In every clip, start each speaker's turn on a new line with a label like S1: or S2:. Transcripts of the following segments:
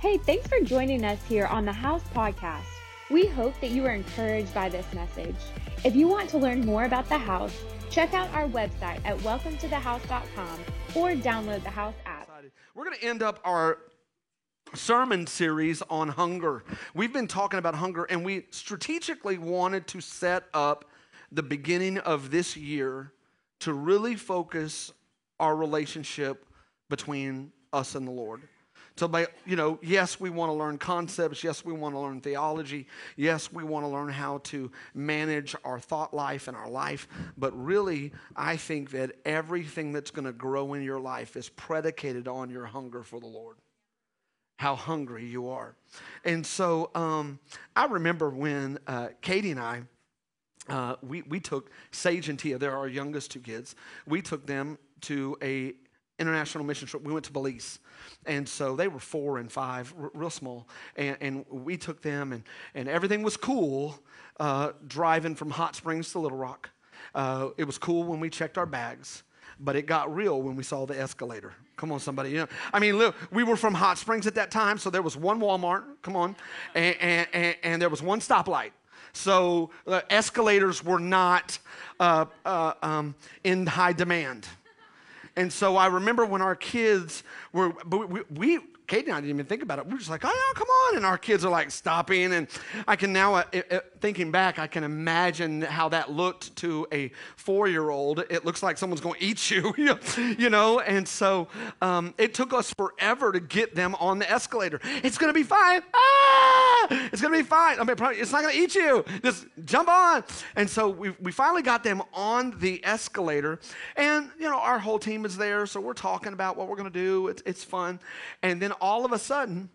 S1: Hey, thanks for joining us here on the House Podcast. We hope that you are encouraged by this message. If you want to learn more about the house, check out our website at welcometothehouse.com or download the House app.
S2: We're going to end up our sermon series on hunger. We've been talking about hunger, and we strategically wanted to set up the beginning of this year to really focus our relationship between us and the Lord. So, by, you know, yes, we want to learn concepts. Yes, we want to learn theology. Yes, we want to learn how to manage our thought life and our life. But really, I think that everything that's going to grow in your life is predicated on your hunger for the Lord how hungry you are. And so um, I remember when uh, Katie and I, uh, we, we took Sage and Tia, they're our youngest two kids, we took them to a international mission trip. We went to Belize. And so they were four and five, r- real small. And, and, we took them, and, and everything was cool uh, driving from Hot Springs to Little Rock. Uh, it was cool when we checked our bags, but it got real when we saw the escalator. Come on, somebody. You know, I mean, look, we were from Hot Springs at that time, so there was one Walmart. Come on, and and, and, and there was one stoplight. So uh, escalators were not uh, uh, um, in high demand. And so I remember when our kids were, we, we Kate and I didn't even think about it. We were just like, oh, come on. And our kids are like stopping. And I can now, uh, thinking back, I can imagine how that looked to a four year old. It looks like someone's going to eat you, you know? And so um, it took us forever to get them on the escalator. It's going to be fine. Ah! It's going to be fine. I mean, probably, it's not going to eat you. Just jump on. And so we, we finally got them on the escalator. And, you know, our whole team is there. So we're talking about what we're going to do. It's, it's fun. And then all of a sudden,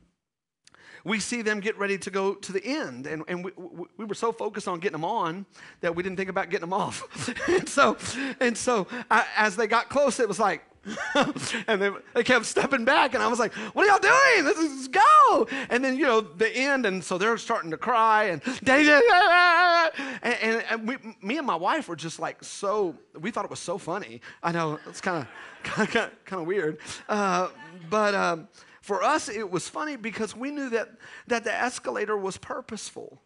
S2: we see them get ready to go to the end. And, and we, we were so focused on getting them on that we didn't think about getting them off. and so, and so I, as they got close, it was like, and they, they kept stepping back, and I was like, "What are y'all doing? Let's, go!" And then you know the end, and so they're starting to cry, and and, and, and we, me and my wife were just like so. We thought it was so funny. I know it's kind of kind of weird, uh, but. Um, for us, it was funny because we knew that, that the escalator was purposeful.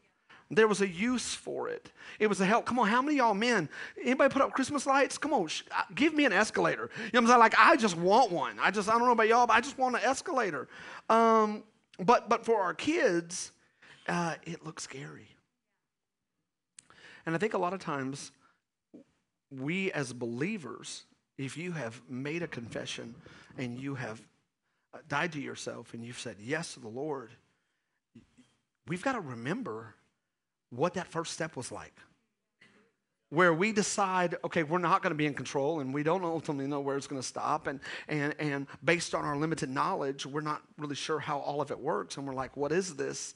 S2: There was a use for it. It was a help. Come on, how many y'all men? Anybody put up Christmas lights? Come on, sh- uh, give me an escalator. You know what I'm saying? Like I just want one. I just I don't know about y'all, but I just want an escalator. Um, but but for our kids, uh, it looks scary. And I think a lot of times we as believers, if you have made a confession and you have died to yourself and you've said yes to the Lord, we've got to remember what that first step was like. Where we decide, okay, we're not going to be in control and we don't ultimately know where it's going to stop. And, and, and based on our limited knowledge, we're not really sure how all of it works. And we're like, what is this?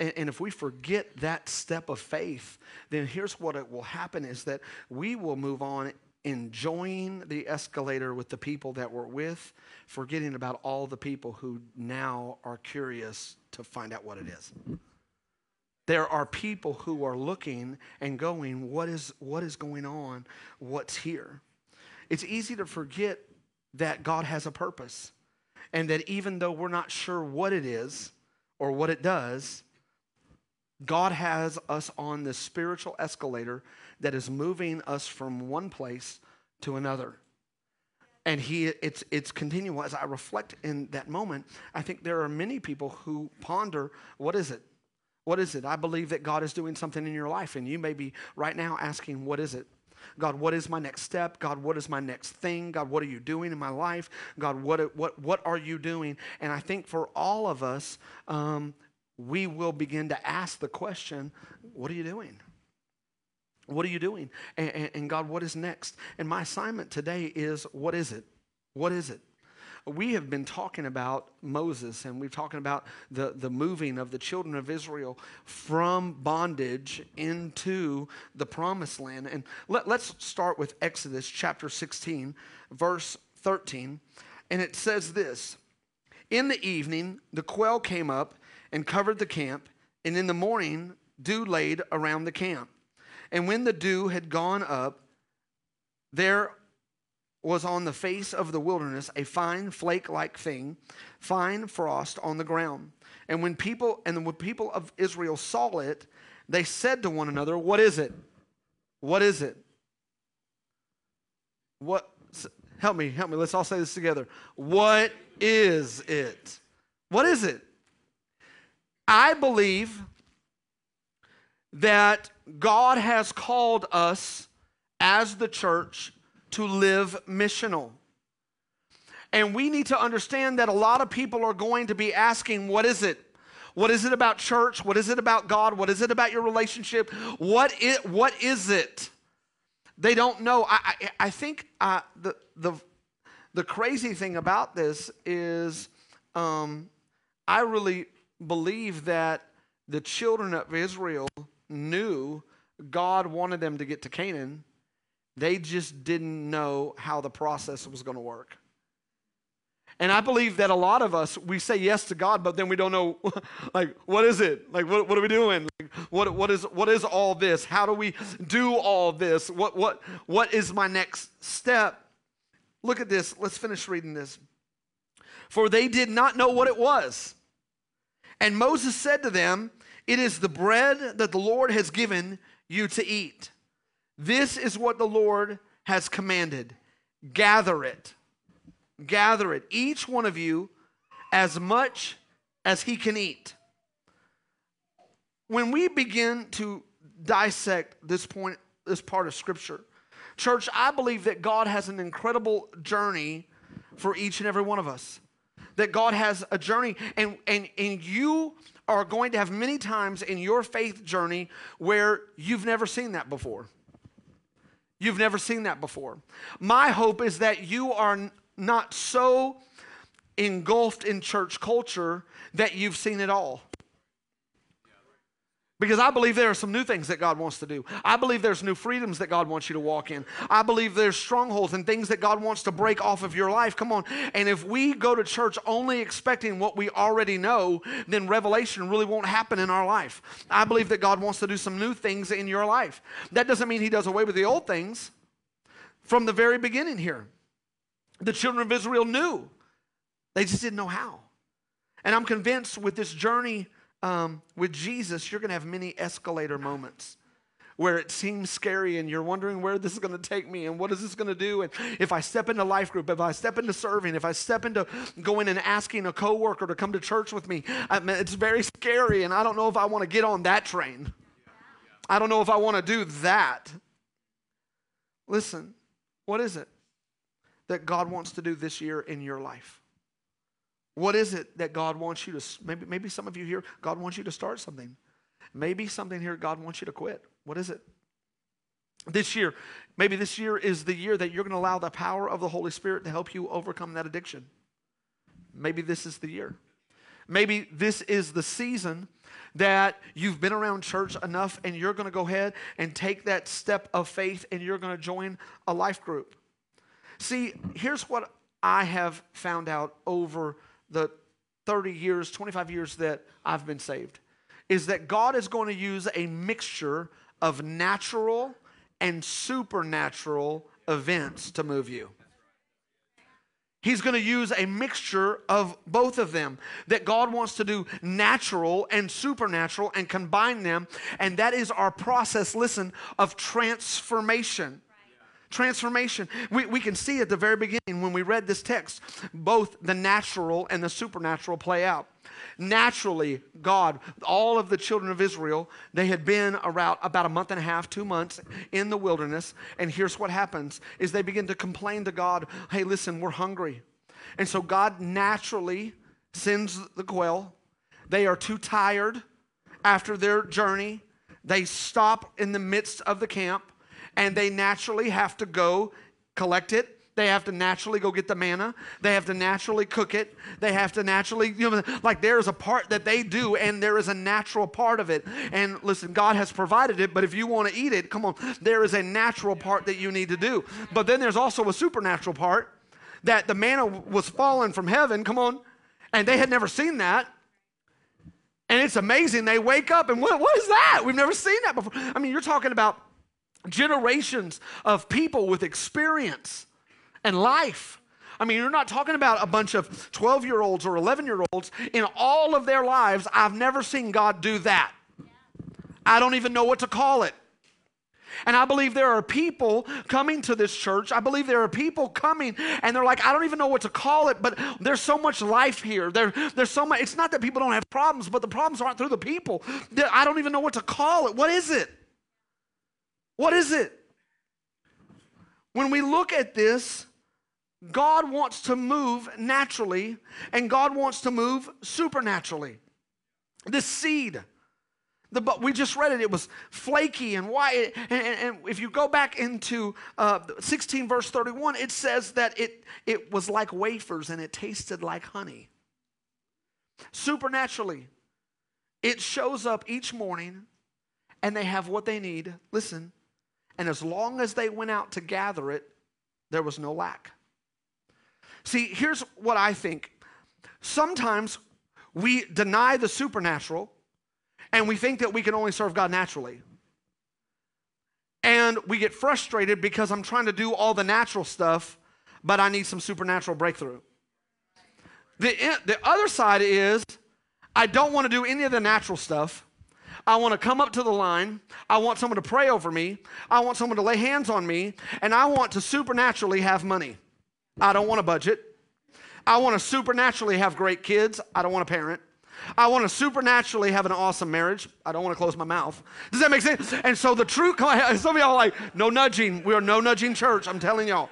S2: And, and if we forget that step of faith, then here's what it will happen is that we will move on enjoying the escalator with the people that we're with, forgetting about all the people who now are curious to find out what it is. There are people who are looking and going, what is, what is going on? What's here? It's easy to forget that God has a purpose and that even though we're not sure what it is or what it does, God has us on this spiritual escalator that is moving us from one place to another. And he, it's, it's continual. As I reflect in that moment, I think there are many people who ponder what is it? What is it? I believe that God is doing something in your life, and you may be right now asking, What is it? God, what is my next step? God, what is my next thing? God, what are you doing in my life? God, what, what, what are you doing? And I think for all of us, um, we will begin to ask the question, What are you doing? What are you doing? And, and, and, God, what is next? And my assignment today is what is it? What is it? We have been talking about Moses and we've talking about the, the moving of the children of Israel from bondage into the promised land. And let, let's start with Exodus chapter 16, verse 13. And it says this In the evening, the quail came up and covered the camp, and in the morning, dew laid around the camp. And when the dew had gone up, there was on the face of the wilderness a fine flake like thing, fine frost on the ground. And when people and when people of Israel saw it, they said to one another, What is it? What is it? What help me, help me. Let's all say this together. What is it? What is it? I believe that God has called us as the church to live missional. And we need to understand that a lot of people are going to be asking, What is it? What is it about church? What is it about God? What is it about your relationship? What it? What is it? They don't know. I, I, I think uh, the, the, the crazy thing about this is um, I really believe that the children of Israel knew God wanted them to get to Canaan. They just didn't know how the process was going to work. And I believe that a lot of us, we say yes to God, but then we don't know, like, what is it? Like, what, what are we doing? Like, what, what, is, what is all this? How do we do all this? What, what, what is my next step? Look at this. Let's finish reading this. For they did not know what it was. And Moses said to them, It is the bread that the Lord has given you to eat. This is what the Lord has commanded. Gather it gather it, each one of you, as much as he can eat. When we begin to dissect this point, this part of Scripture, church, I believe that God has an incredible journey for each and every one of us. That God has a journey, and, and, and you are going to have many times in your faith journey where you've never seen that before. You've never seen that before. My hope is that you are not so engulfed in church culture that you've seen it all. Because I believe there are some new things that God wants to do. I believe there's new freedoms that God wants you to walk in. I believe there's strongholds and things that God wants to break off of your life. Come on. And if we go to church only expecting what we already know, then revelation really won't happen in our life. I believe that God wants to do some new things in your life. That doesn't mean He does away with the old things from the very beginning here the children of Israel knew. They just didn't know how. And I'm convinced with this journey um, with Jesus, you're going to have many escalator moments where it seems scary and you're wondering where this is going to take me and what is this going to do? And if i step into life group if i step into serving if i step into going and asking a coworker to come to church with me I mean, it's very scary and i don't know if i want to get on that train. I don't know if i want to do that. Listen what is it that God wants to do this year in your life? What is it that God wants you to, maybe, maybe some of you here, God wants you to start something. Maybe something here God wants you to quit. What is it? This year, maybe this year is the year that you're going to allow the power of the Holy Spirit to help you overcome that addiction. Maybe this is the year. Maybe this is the season that you've been around church enough and you're going to go ahead and take that step of faith and you're going to join a life group. See, here's what I have found out over the 30 years, 25 years that I've been saved is that God is going to use a mixture of natural and supernatural events to move you. He's going to use a mixture of both of them. That God wants to do natural and supernatural and combine them. And that is our process, listen, of transformation. Transformation. We, we can see at the very beginning when we read this text, both the natural and the supernatural play out. Naturally, God, all of the children of Israel, they had been around about a month and a half, two months in the wilderness. And here's what happens is they begin to complain to God, hey, listen, we're hungry. And so God naturally sends the quail. They are too tired after their journey. They stop in the midst of the camp and they naturally have to go collect it. They have to naturally go get the manna. They have to naturally cook it. They have to naturally, you know, like there is a part that they do, and there is a natural part of it. And listen, God has provided it, but if you want to eat it, come on, there is a natural part that you need to do. But then there's also a supernatural part that the manna was fallen from heaven, come on, and they had never seen that. And it's amazing. They wake up and what, what is that? We've never seen that before. I mean, you're talking about generations of people with experience and life. I mean, you're not talking about a bunch of 12 year olds or 11 year olds. In all of their lives, I've never seen God do that. I don't even know what to call it. And I believe there are people coming to this church. I believe there are people coming and they're like, I don't even know what to call it, but there's so much life here. There, there's so much. It's not that people don't have problems, but the problems aren't through the people. I don't even know what to call it. What is it? What is it? When we look at this, God wants to move naturally and God wants to move supernaturally. This seed the, but we just read it. It was flaky and white. And, and, and if you go back into uh, 16 verse 31, it says that it, it was like wafers and it tasted like honey. Supernaturally, it shows up each morning and they have what they need. Listen, and as long as they went out to gather it, there was no lack. See, here's what I think. Sometimes we deny the supernatural and we think that we can only serve God naturally. And we get frustrated because I'm trying to do all the natural stuff, but I need some supernatural breakthrough. The, the other side is I don't want to do any of the natural stuff. I want to come up to the line. I want someone to pray over me. I want someone to lay hands on me. And I want to supernaturally have money. I don't want a budget. I want to supernaturally have great kids. I don't want a parent. I want to supernaturally have an awesome marriage. I don't want to close my mouth. Does that make sense? And so the truth, some of y'all like, no nudging. We are no nudging church. I'm telling y'all.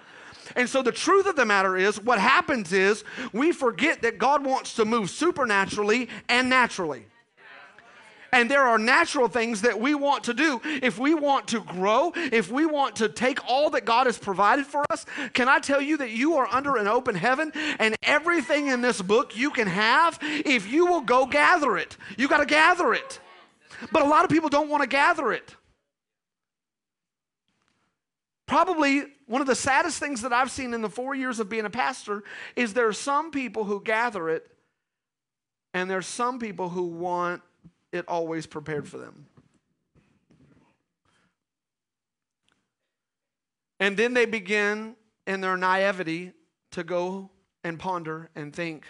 S2: And so the truth of the matter is, what happens is we forget that God wants to move supernaturally and naturally. And there are natural things that we want to do. If we want to grow, if we want to take all that God has provided for us, can I tell you that you are under an open heaven and everything in this book you can have if you will go gather it. You got to gather it. But a lot of people don't want to gather it. Probably one of the saddest things that I've seen in the four years of being a pastor is there are some people who gather it, and there's some people who want it always prepared for them. And then they begin in their naivety to go and ponder and think,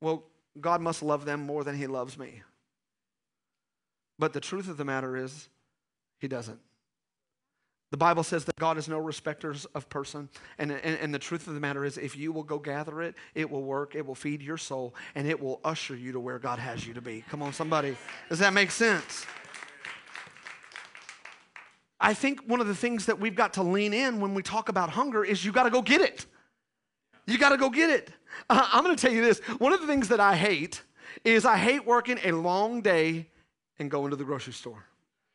S2: well, God must love them more than he loves me. But the truth of the matter is, he doesn't. The Bible says that God is no respecters of person. And, and, and, the truth of the matter is, if you will go gather it, it will work, it will feed your soul, and it will usher you to where God has you to be. Come on, somebody. Does that make sense? I think one of the things that we've got to lean in when we talk about hunger is you got to go get it. You got to go get it. Uh, I'm going to tell you this. One of the things that I hate is I hate working a long day and going to the grocery store.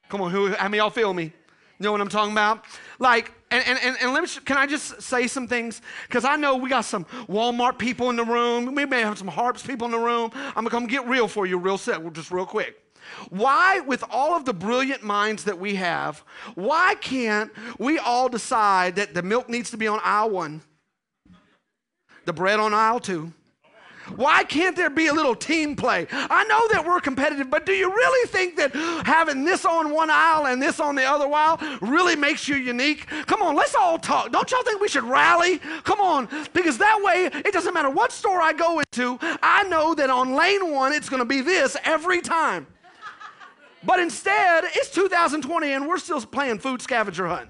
S2: Come on, who, how many y'all feel me? Know what I'm talking about? Like, and, and, and let me, can I just say some things? Because I know we got some Walmart people in the room. We may have some Harps people in the room. I'm going to come get real for you real set, just real quick. Why, with all of the brilliant minds that we have, why can't we all decide that the milk needs to be on aisle one, the bread on aisle two, why can't there be a little team play? I know that we're competitive, but do you really think that having this on one aisle and this on the other aisle really makes you unique? Come on, let's all talk. Don't y'all think we should rally? Come on, because that way it doesn't matter what store I go into, I know that on lane one it's going to be this every time. But instead, it's 2020 and we're still playing food scavenger hunt.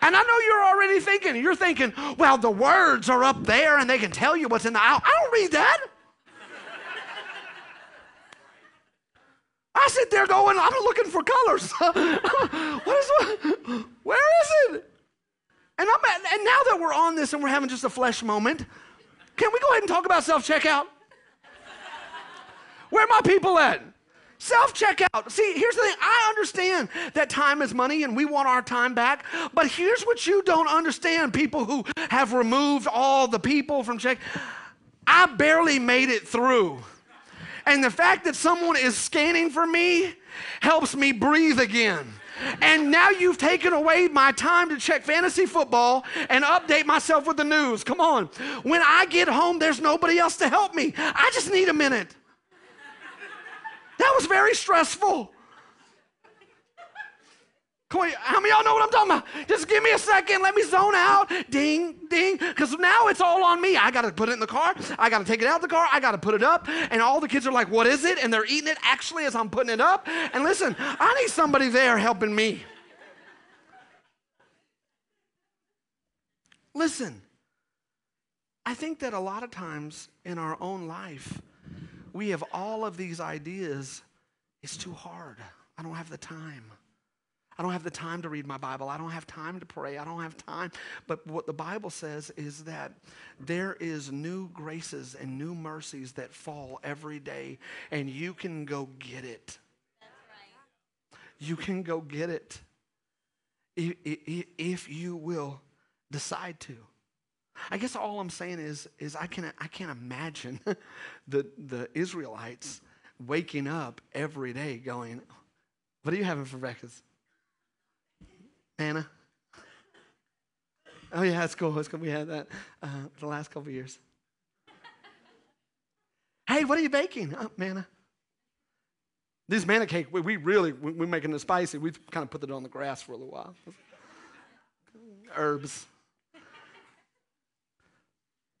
S2: And I know you're already thinking, you're thinking, well, the words are up there and they can tell you what's in the aisle. I don't read that. I sit there going, I'm looking for colors. what is what? Where is it? And I'm at, and now that we're on this and we're having just a flesh moment, can we go ahead and talk about self checkout? Where are my people at? Self checkout. See, here's the thing I understand that time is money and we want our time back, but here's what you don't understand people who have removed all the people from check. I barely made it through. And the fact that someone is scanning for me helps me breathe again. And now you've taken away my time to check fantasy football and update myself with the news. Come on. When I get home, there's nobody else to help me. I just need a minute. That was very stressful. On, how many y'all know what I'm talking about? Just give me a second. Let me zone out. Ding, ding. Because now it's all on me. I got to put it in the car. I got to take it out of the car. I got to put it up. And all the kids are like, what is it? And they're eating it actually as I'm putting it up. And listen, I need somebody there helping me. Listen, I think that a lot of times in our own life, we have all of these ideas. It's too hard. I don't have the time. I don't have the time to read my Bible. I don't have time to pray. I don't have time. But what the Bible says is that there is new graces and new mercies that fall every day, and you can go get it. You can go get it if you will decide to. I guess all I'm saying is, is I, can, I can't imagine the, the Israelites waking up every day going, What are you having for breakfast? Manna? Oh, yeah, that's cool. It's cool. We had that uh, the last couple years. hey, what are you baking? Oh, manna. This manna cake, we, we really, we, we're making it spicy. We kind of put it on the grass for a little while. Herbs.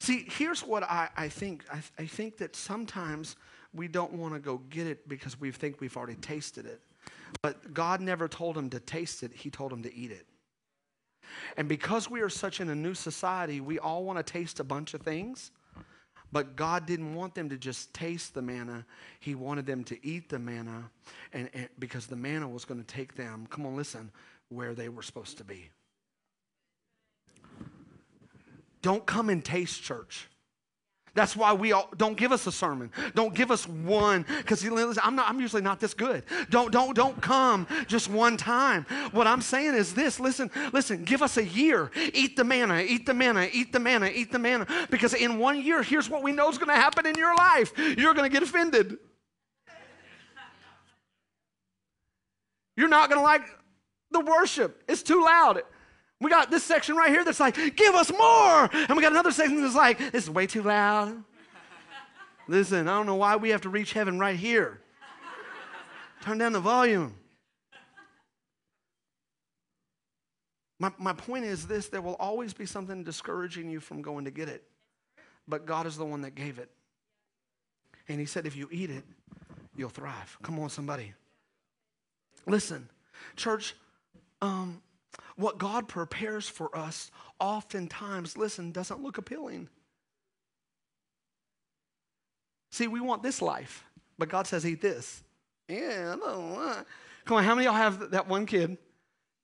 S2: See, here's what I, I think. I, I think that sometimes we don't want to go get it because we think we've already tasted it. But God never told him to taste it, He told him to eat it. And because we are such in a new society, we all want to taste a bunch of things. But God didn't want them to just taste the manna. He wanted them to eat the manna and, and because the manna was going to take them, come on, listen, where they were supposed to be. Don't come and taste church. That's why we all don't give us a sermon. Don't give us one because I'm. I'm usually not this good. Don't don't don't come just one time. What I'm saying is this. Listen, listen. Give us a year. Eat the manna. Eat the manna. Eat the manna. Eat the manna. Because in one year, here's what we know is going to happen in your life. You're going to get offended. You're not going to like the worship. It's too loud. We got this section right here that's like, give us more. And we got another section that's like, this is way too loud. Listen, I don't know why we have to reach heaven right here. Turn down the volume. My, my point is this there will always be something discouraging you from going to get it. But God is the one that gave it. And He said, if you eat it, you'll thrive. Come on, somebody. Listen, church, um, what God prepares for us oftentimes, listen, doesn't look appealing. See, we want this life, but God says, eat this. Yeah, don't want. Come on, how many of y'all have that one kid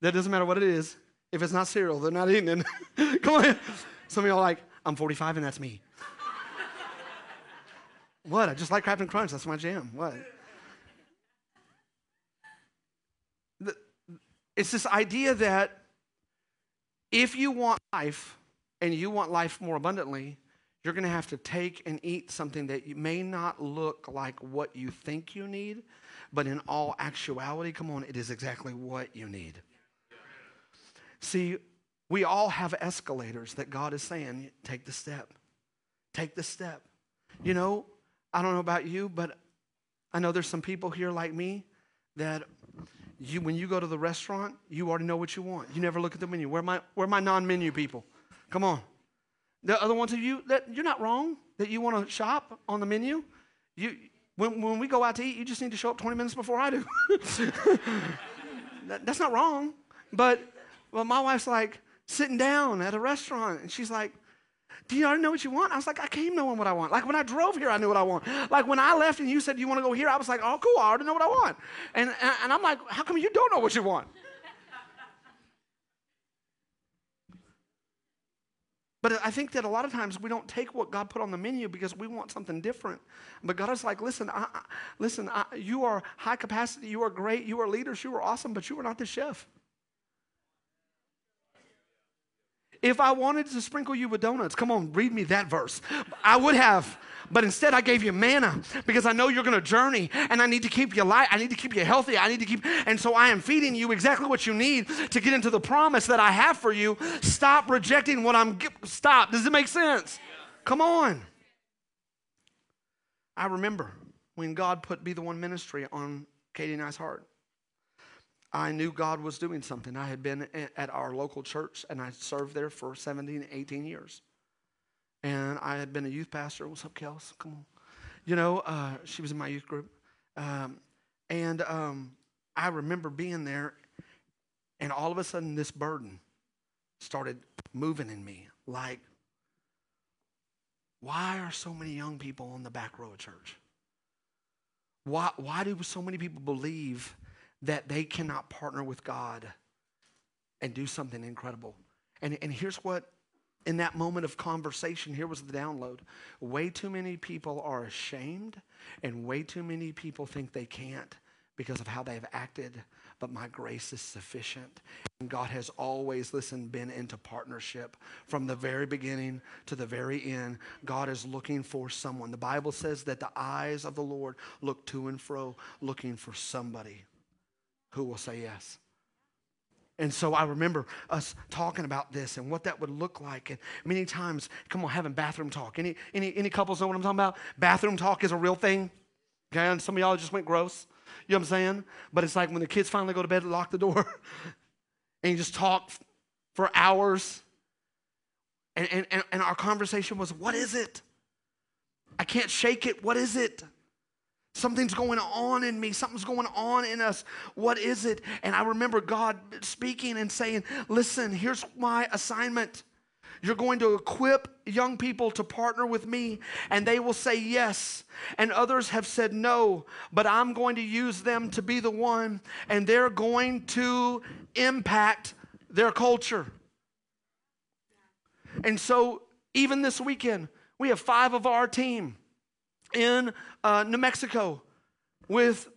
S2: that doesn't matter what it is? If it's not cereal, they're not eating it. Come on. Some of y'all like, I'm 45 and that's me. what? I just like Captain Crunch. That's my jam. What? It's this idea that if you want life and you want life more abundantly, you're going to have to take and eat something that may not look like what you think you need, but in all actuality, come on, it is exactly what you need. See, we all have escalators that God is saying, take the step. Take the step. You know, I don't know about you, but I know there's some people here like me that you, when you go to the restaurant, you already know what you want. You never look at the menu. Where my, where my non-menu people? Come on. The other ones of you, that you're not wrong that you want to shop on the menu. You, when, when we go out to eat, you just need to show up 20 minutes before I do. that, that's not wrong. But well, my wife's like sitting down at a restaurant, and she's like, do you already know what you want? I was like, I came knowing what I want. Like when I drove here, I knew what I want. Like when I left and you said, you want to go here? I was like, oh, cool, I already know what I want. And, and, and I'm like, how come you don't know what you want? But I think that a lot of times we don't take what God put on the menu because we want something different. But God is like, listen, I, I, listen, I, you are high capacity, you are great, you are leaders, you are awesome, but you are not the chef. If I wanted to sprinkle you with donuts, come on, read me that verse. I would have. But instead, I gave you manna because I know you're going to journey and I need to keep you light. I need to keep you healthy. I need to keep, and so I am feeding you exactly what you need to get into the promise that I have for you. Stop rejecting what I'm, stop. Does it make sense? Come on. I remember when God put Be the One ministry on Katie and I's heart. I knew God was doing something. I had been at our local church and I served there for 17, 18 years. And I had been a youth pastor. What's up, Kels? Come on. You know, uh, she was in my youth group. Um, and um, I remember being there, and all of a sudden, this burden started moving in me. Like, why are so many young people on the back row of church? Why, why do so many people believe that they cannot partner with God and do something incredible? And, and here's what, in that moment of conversation, here was the download. Way too many people are ashamed, and way too many people think they can't because of how they've acted, but my grace is sufficient. And God has always, listen, been into partnership from the very beginning to the very end. God is looking for someone. The Bible says that the eyes of the Lord look to and fro, looking for somebody who will say yes. And so I remember us talking about this and what that would look like. And many times, come on, having bathroom talk. Any, any, any couples know what I'm talking about? Bathroom talk is a real thing. Okay, and some of y'all just went gross. You know what I'm saying? But it's like when the kids finally go to bed, and lock the door, and you just talk for hours. And, and, and our conversation was, What is it? I can't shake it. What is it? Something's going on in me. Something's going on in us. What is it? And I remember God speaking and saying, Listen, here's my assignment. You're going to equip young people to partner with me, and they will say yes. And others have said no, but I'm going to use them to be the one, and they're going to impact their culture. And so, even this weekend, we have five of our team in uh, New Mexico with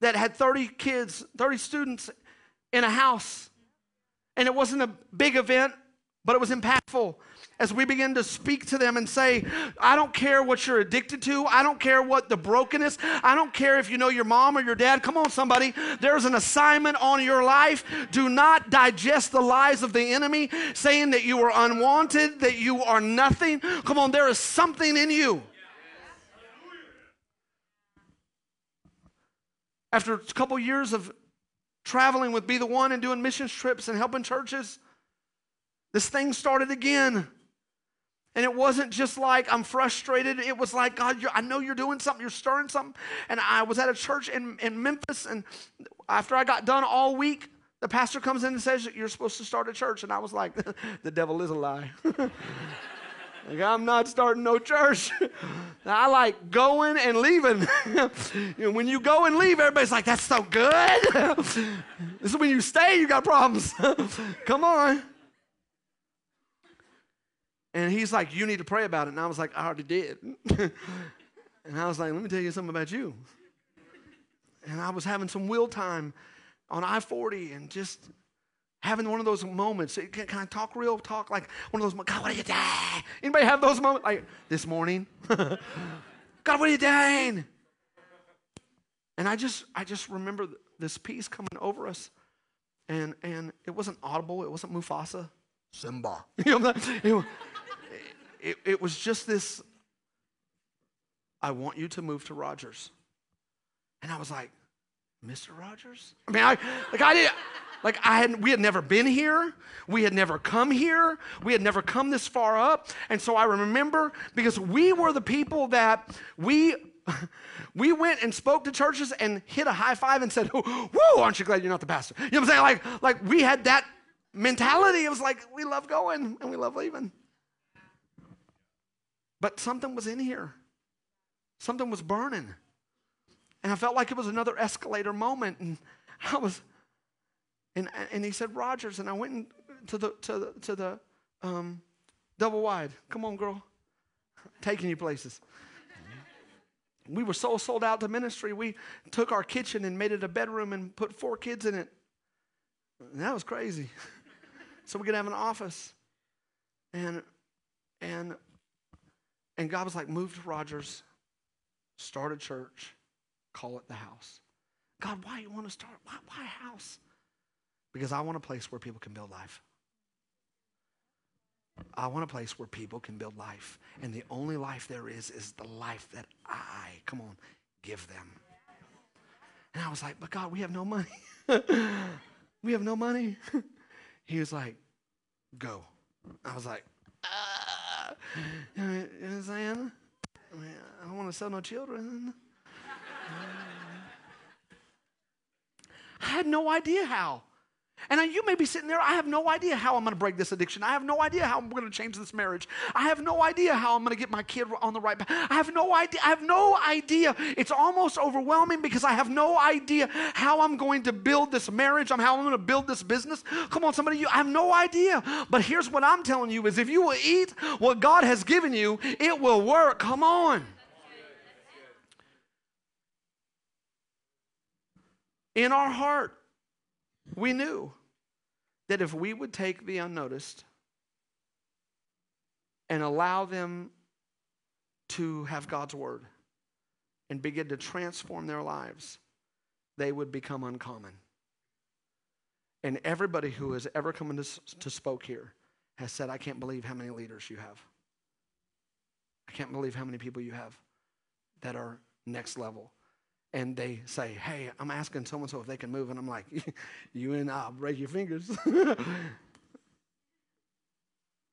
S2: that had 30 kids, 30 students in a house. And it wasn't a big event, but it was impactful as we begin to speak to them and say, I don't care what you're addicted to. I don't care what the brokenness. I don't care if you know your mom or your dad. Come on, somebody. There's an assignment on your life. Do not digest the lies of the enemy saying that you are unwanted, that you are nothing. Come on, there is something in you. After a couple years of traveling with Be the One and doing missions trips and helping churches, this thing started again. And it wasn't just like I'm frustrated. It was like, God, I know you're doing something, you're stirring something. And I was at a church in, in Memphis, and after I got done all week, the pastor comes in and says, You're supposed to start a church. And I was like, The devil is a lie. like, I'm not starting no church. I like going and leaving. when you go and leave, everybody's like, That's so good. this is when you stay, you got problems. Come on. And he's like, You need to pray about it. And I was like, I already did. and I was like, Let me tell you something about you. And I was having some will time on I 40 and just having one of those moments. Can, can, I talk real talk? Like one of those, God, what are you doing? Anybody have those moments? Like this morning? God, what are you doing? And I just, I just remember this peace coming over us. And, and it wasn't audible. It wasn't Mufasa. Simba. You know, it, it was just this I want you to move to Rogers. And I was like, Mr. Rogers? I mean, I like I did like I had we had never been here. We had never come here. We had never come this far up. And so I remember because we were the people that we we went and spoke to churches and hit a high five and said, Whoa, aren't you glad you're not the pastor? You know what I'm saying? Like, like we had that mentality. It was like we love going and we love leaving. But something was in here, something was burning. And I felt like it was another escalator moment. And I was, and, and he said, Rogers. And I went to the, to the, to the um, double wide. Come on, girl. Taking you places. We were so sold out to ministry, we took our kitchen and made it a bedroom and put four kids in it. And that was crazy. so we could have an office. And and and God was like, move to Rogers, start a church, call it the house. God, why you want to start? Why, why house? Because I want a place where people can build life. I want a place where people can build life. And the only life there is is the life that I, come on, give them. And I was like, But God, we have no money. we have no money. he was like, Go. I was like, ah. You know what I'm saying? I, mean, I don't want to sell no children. I had no idea how. And you may be sitting there, I have no idea how I'm going to break this addiction. I have no idea how I'm going to change this marriage. I have no idea how I'm going to get my kid on the right path. I have no idea. I have no idea. It's almost overwhelming because I have no idea how I'm going to build this marriage. I'm how I'm going to build this business. Come on, somebody, you I have no idea. But here's what I'm telling you is if you will eat what God has given you, it will work. Come on. In our heart, we knew that if we would take the unnoticed and allow them to have God's word and begin to transform their lives, they would become uncommon. And everybody who has ever come into to spoke here has said, I can't believe how many leaders you have. I can't believe how many people you have that are next level and they say, Hey, I'm asking so and so if they can move. And I'm like, You and uh, I'll break your fingers.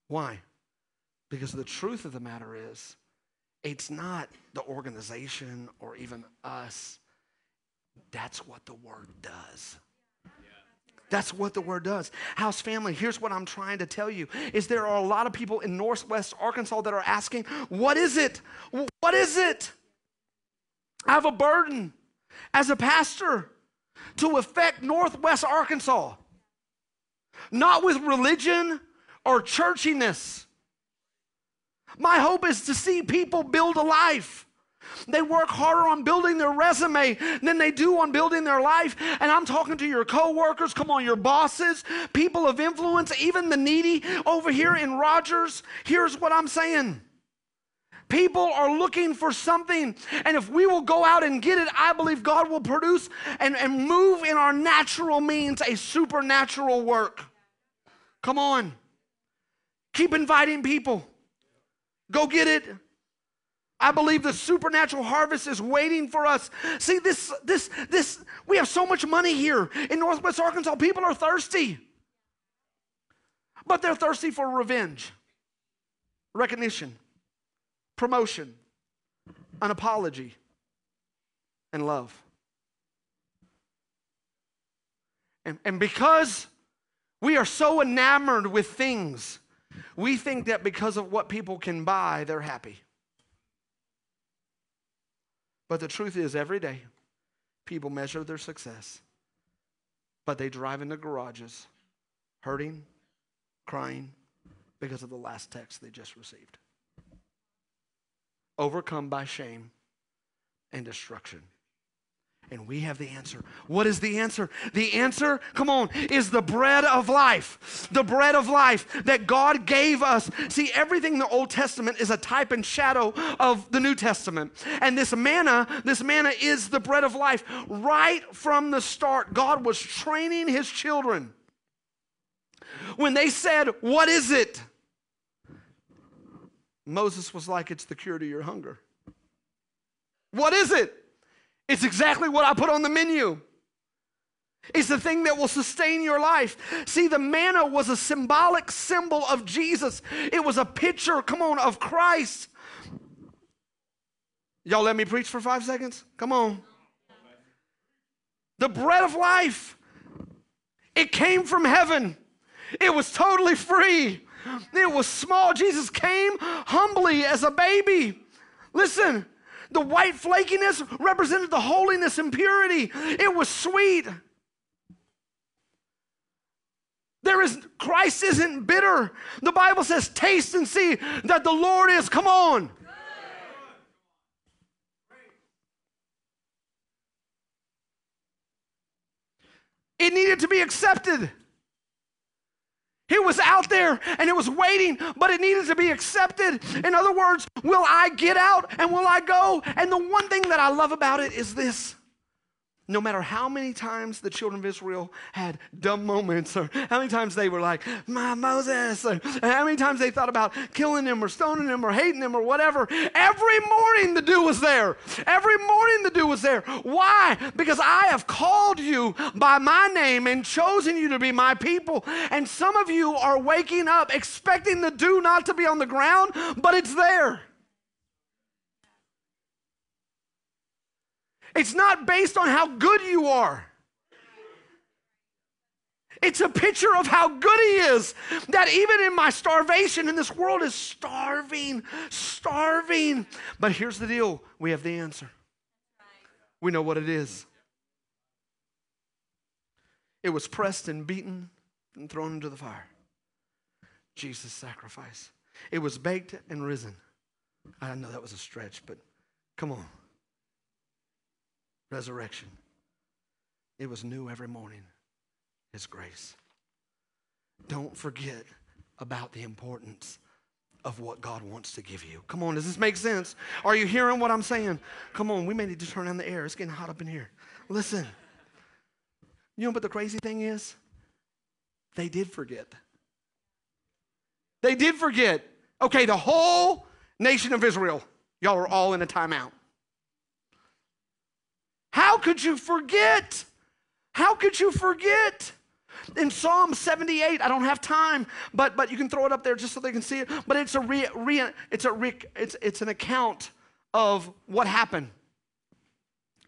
S2: Why? Because the truth of the matter is, it's not the organization or even us. That's what the word does. That's what the word does. House family, here's what I'm trying to tell you is there are a lot of people in Northwest Arkansas that are asking, what is it? What is it? I have a burden as a pastor to affect Northwest Arkansas, not with religion or churchiness. My hope is to see people build a life. They work harder on building their resume than they do on building their life. And I'm talking to your coworkers, come on, your bosses, people of influence, even the needy over here in Rogers. Here's what I'm saying. People are looking for something. And if we will go out and get it, I believe God will produce and, and move in our natural means a supernatural work. Come on. Keep inviting people. Go get it. I believe the supernatural harvest is waiting for us. See, this, this, this, we have so much money here in Northwest Arkansas. People are thirsty, but they're thirsty for revenge, recognition promotion, an apology, and love. And, and because we are so enamored with things, we think that because of what people can buy, they're happy. But the truth is, every day, people measure their success, but they drive into garages hurting, crying because of the last text they just received overcome by shame and destruction. And we have the answer. What is the answer? The answer, come on, is the bread of life. The bread of life that God gave us. See, everything in the Old Testament is a type and shadow of the New Testament. And this manna, this manna is the bread of life. Right from the start, God was training his children. When they said, What is it? Moses was like, It's the cure to your hunger. What is it? It's exactly what I put on the menu. It's the thing that will sustain your life. See, the manna was a symbolic symbol of Jesus, it was a picture, come on, of Christ. Y'all let me preach for five seconds? Come on. The bread of life, it came from heaven, it was totally free. It was small. Jesus came humbly as a baby. Listen, the white flakiness represented the holiness and purity. It was sweet. There is Christ isn't bitter. The Bible says, taste and see that the Lord is. Come on. It needed to be accepted. It was out there and it was waiting, but it needed to be accepted. In other words, will I get out and will I go? And the one thing that I love about it is this no matter how many times the children of Israel had dumb moments, or how many times they were like, My Moses, or how many times they thought about killing him or stoning him or hating him or whatever, every morning the dew was there. Every morning the dew was there. Why? Because I have called you by my name and chosen you to be my people. And some of you are waking up expecting the dew not to be on the ground, but it's there. It's not based on how good you are. It's a picture of how good He is. That even in my starvation, and this world is starving, starving. But here's the deal we have the answer. We know what it is. It was pressed and beaten and thrown into the fire. Jesus' sacrifice. It was baked and risen. I know that was a stretch, but come on resurrection. It was new every morning, His grace. Don't forget about the importance of what God wants to give you. Come on, does this make sense? Are you hearing what I'm saying? Come on, we may need to turn on the air. It's getting hot up in here. Listen. You know what the crazy thing is? They did forget. They did forget. Okay, the whole nation of Israel, y'all are all in a timeout. How could you forget? How could you forget? In Psalm 78, I don't have time, but, but you can throw it up there just so they can see it. But it's a re, re, it's a re, it's, it's an account of what happened.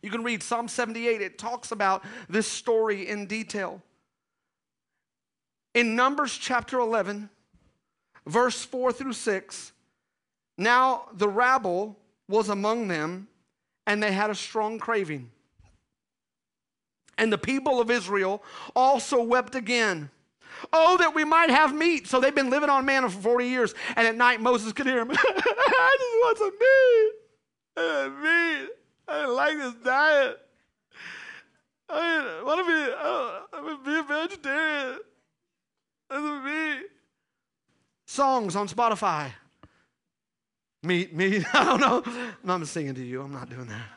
S2: You can read Psalm 78. It talks about this story in detail. In Numbers chapter 11, verse 4 through 6, now the rabble was among them, and they had a strong craving. And the people of Israel also wept again. Oh, that we might have meat. So they've been living on manna for 40 years. And at night, Moses could hear him. I just want some meat. I meat. I didn't like this diet. I want to be, I to be a vegetarian. That's me. Songs on Spotify. Meat, meat. I don't know. I'm not singing to you. I'm not doing that.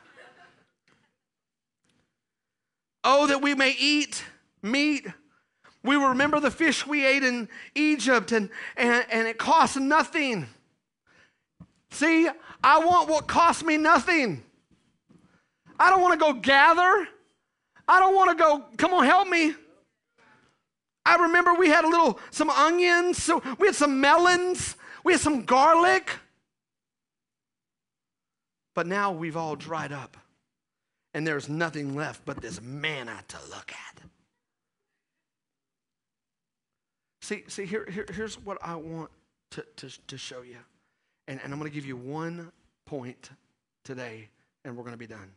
S2: Oh, that we may eat meat. We remember the fish we ate in Egypt, and, and, and it cost nothing. See, I want what costs me nothing. I don't want to go gather. I don't want to go, come on, help me. I remember we had a little, some onions, so we had some melons, we had some garlic. But now we've all dried up and there's nothing left but this manna to look at. See, see here, here, here's what I want to, to, to show you. And, and I'm going to give you one point today, and we're going to be done.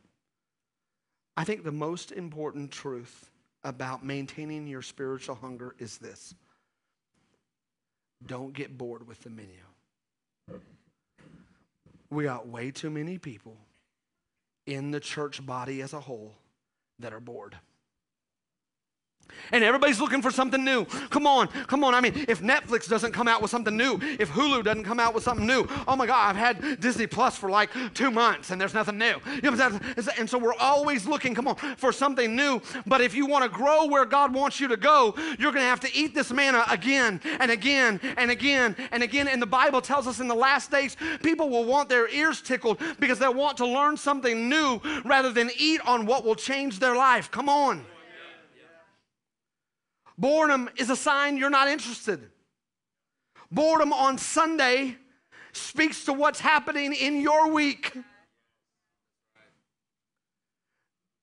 S2: I think the most important truth about maintaining your spiritual hunger is this don't get bored with the menu. We got way too many people in the church body as a whole that are bored. And everybody's looking for something new. Come on, come on. I mean, if Netflix doesn't come out with something new, if Hulu doesn't come out with something new, oh my God, I've had Disney Plus for like two months and there's nothing new. You know and so we're always looking, come on, for something new. But if you want to grow where God wants you to go, you're going to have to eat this manna again and again and again and again. And the Bible tells us in the last days, people will want their ears tickled because they'll want to learn something new rather than eat on what will change their life. Come on. Boredom is a sign you're not interested. Boredom on Sunday speaks to what's happening in your week.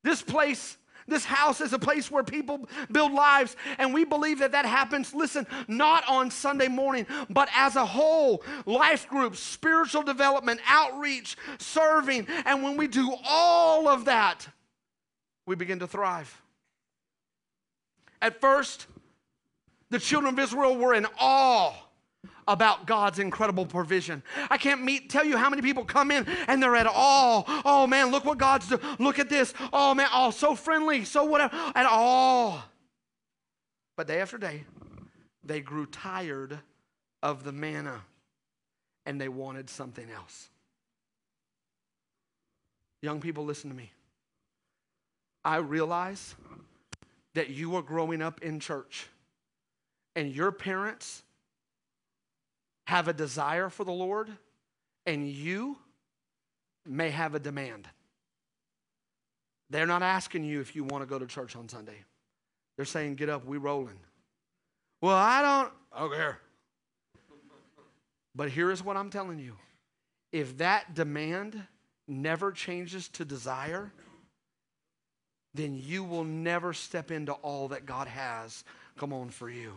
S2: This place, this house is a place where people build lives, and we believe that that happens, listen, not on Sunday morning, but as a whole life groups, spiritual development, outreach, serving. And when we do all of that, we begin to thrive. At first, the children of Israel were in awe about God's incredible provision. I can't meet, tell you how many people come in and they're at awe. Oh man, look what God's doing. Look at this. Oh man, oh, so friendly, so whatever, at awe. But day after day, they grew tired of the manna and they wanted something else. Young people, listen to me. I realize that you are growing up in church and your parents have a desire for the Lord and you may have a demand. They're not asking you if you want to go to church on Sunday. They're saying, get up, we're rolling. Well, I don't, I don't care. But here is what I'm telling you. If that demand never changes to desire, then you will never step into all that God has come on for you.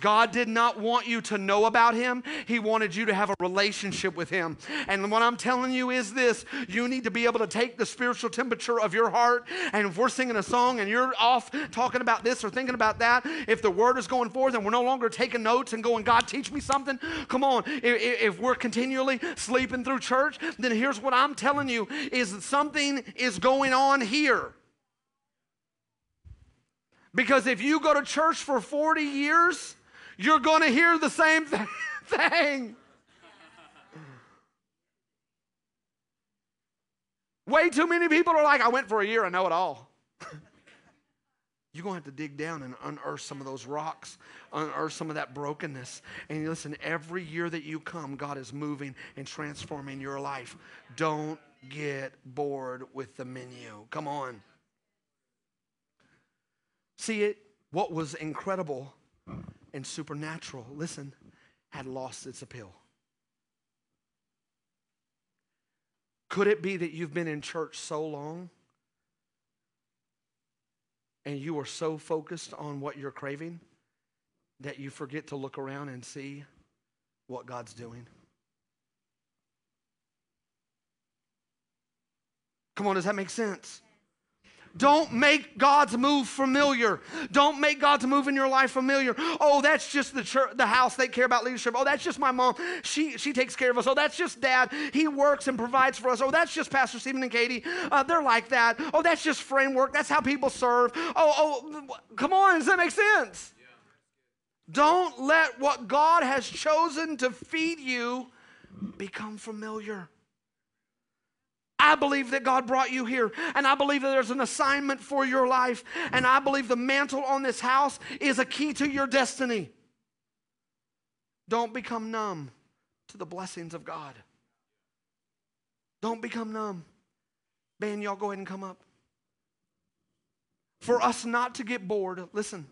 S2: God did not want you to know about Him. He wanted you to have a relationship with Him. And what I'm telling you is this you need to be able to take the spiritual temperature of your heart. And if we're singing a song and you're off talking about this or thinking about that, if the word is going forth and we're no longer taking notes and going, God, teach me something, come on. If, if we're continually sleeping through church, then here's what I'm telling you is that something is going on here. Because if you go to church for 40 years, you're going to hear the same thing. Way too many people are like, I went for a year, I know it all. You're going to have to dig down and unearth some of those rocks, unearth some of that brokenness. And listen, every year that you come, God is moving and transforming your life. Don't get bored with the menu. Come on. See it, what was incredible and supernatural, listen, had lost its appeal. Could it be that you've been in church so long and you are so focused on what you're craving that you forget to look around and see what God's doing? Come on, does that make sense? Don't make God's move familiar. Don't make God's move in your life familiar. Oh, that's just the church, the house. They care about leadership. Oh, that's just my mom. She she takes care of us. Oh, that's just dad. He works and provides for us. Oh, that's just Pastor Stephen and Katie. Uh, they're like that. Oh, that's just framework. That's how people serve. Oh, oh, come on. Does that make sense? Don't let what God has chosen to feed you become familiar. I believe that God brought you here, and I believe that there's an assignment for your life, and I believe the mantle on this house is a key to your destiny. Don't become numb to the blessings of God. Don't become numb. Man, y'all go ahead and come up. For us not to get bored, listen,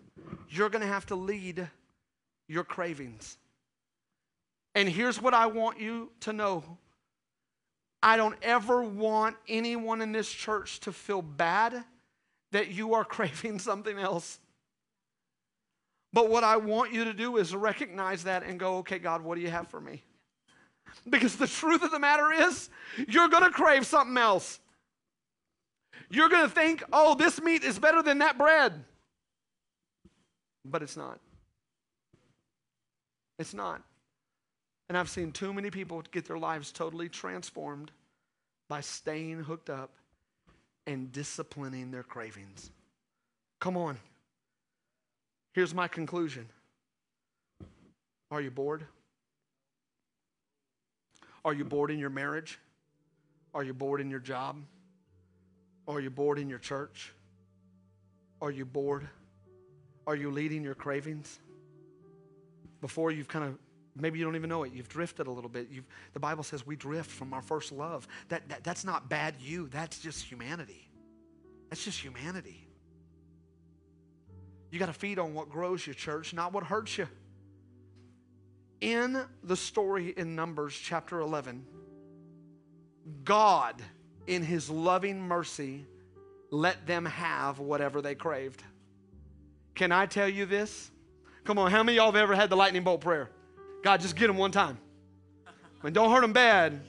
S2: you're going to have to lead your cravings. And here's what I want you to know I don't ever want anyone in this church to feel bad that you are craving something else. But what I want you to do is recognize that and go, okay, God, what do you have for me? Because the truth of the matter is, you're going to crave something else. You're going to think, oh, this meat is better than that bread. But it's not. It's not. And I've seen too many people get their lives totally transformed by staying hooked up and disciplining their cravings. Come on. Here's my conclusion Are you bored? Are you bored in your marriage? Are you bored in your job? Are you bored in your church? Are you bored? Are you leading your cravings? Before you've kind of Maybe you don't even know it. You've drifted a little bit. You've, the Bible says we drift from our first love. That, that, that's not bad you, that's just humanity. That's just humanity. You got to feed on what grows you, church, not what hurts you. In the story in Numbers chapter 11, God, in his loving mercy, let them have whatever they craved. Can I tell you this? Come on, how many of y'all have ever had the lightning bolt prayer? God, just get them one time. And don't hurt them bad,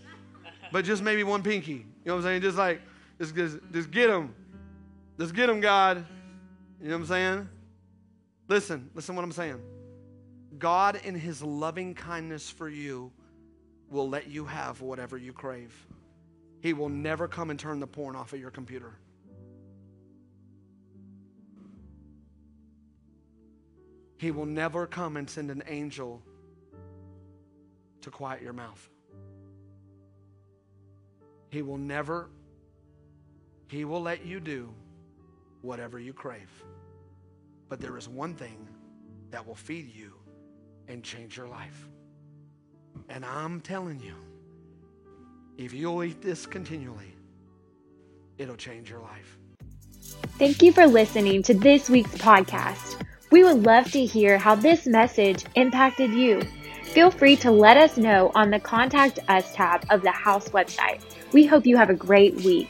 S2: but just maybe one pinky. You know what I'm saying? Just like, just, just, just get them. Just get them, God. You know what I'm saying? Listen, listen what I'm saying. God, in His loving kindness for you, will let you have whatever you crave. He will never come and turn the porn off of your computer. He will never come and send an angel to quiet your mouth. He will never He will let you do whatever you crave. But there is one thing that will feed you and change your life. And I'm telling you, if you'll eat this continually, it'll change your life.
S1: Thank you for listening to this week's podcast. We would love to hear how this message impacted you. Feel free to let us know on the Contact Us tab of the House website. We hope you have a great week.